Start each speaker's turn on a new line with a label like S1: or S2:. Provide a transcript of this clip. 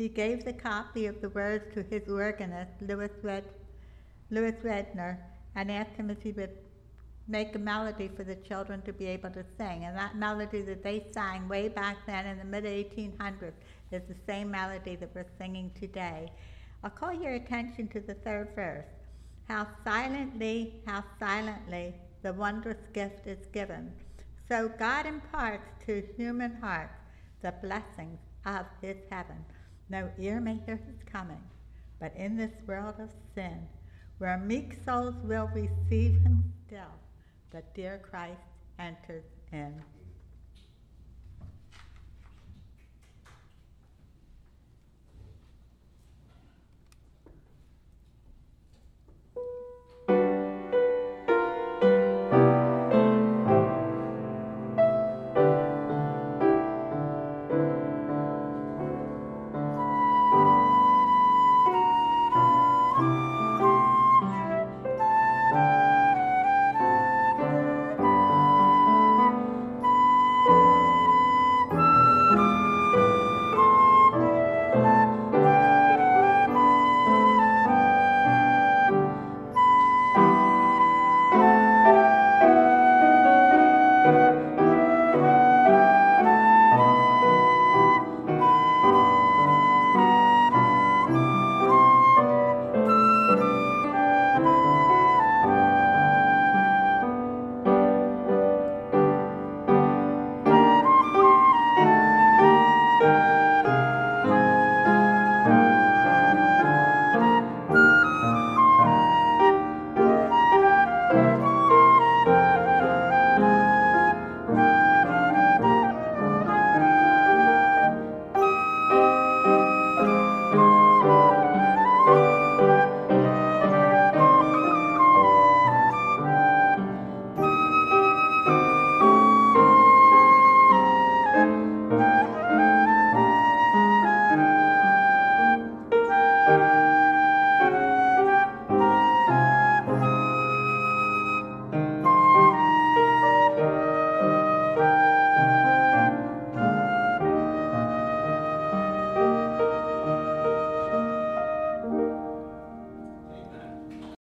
S1: He gave the copy of the words to his organist, Lewis, Red, Lewis Redner, and asked him if he would make a melody for the children to be able to sing. And that melody that they sang way back then in the mid 1800s is the same melody that we're singing today. I'll call your attention to the third verse. How silently, how silently the wondrous gift is given. So God imparts to human hearts the blessings of his heaven. No ear may hear his coming, but in this world of sin, where meek souls will receive him still, the dear Christ enters in.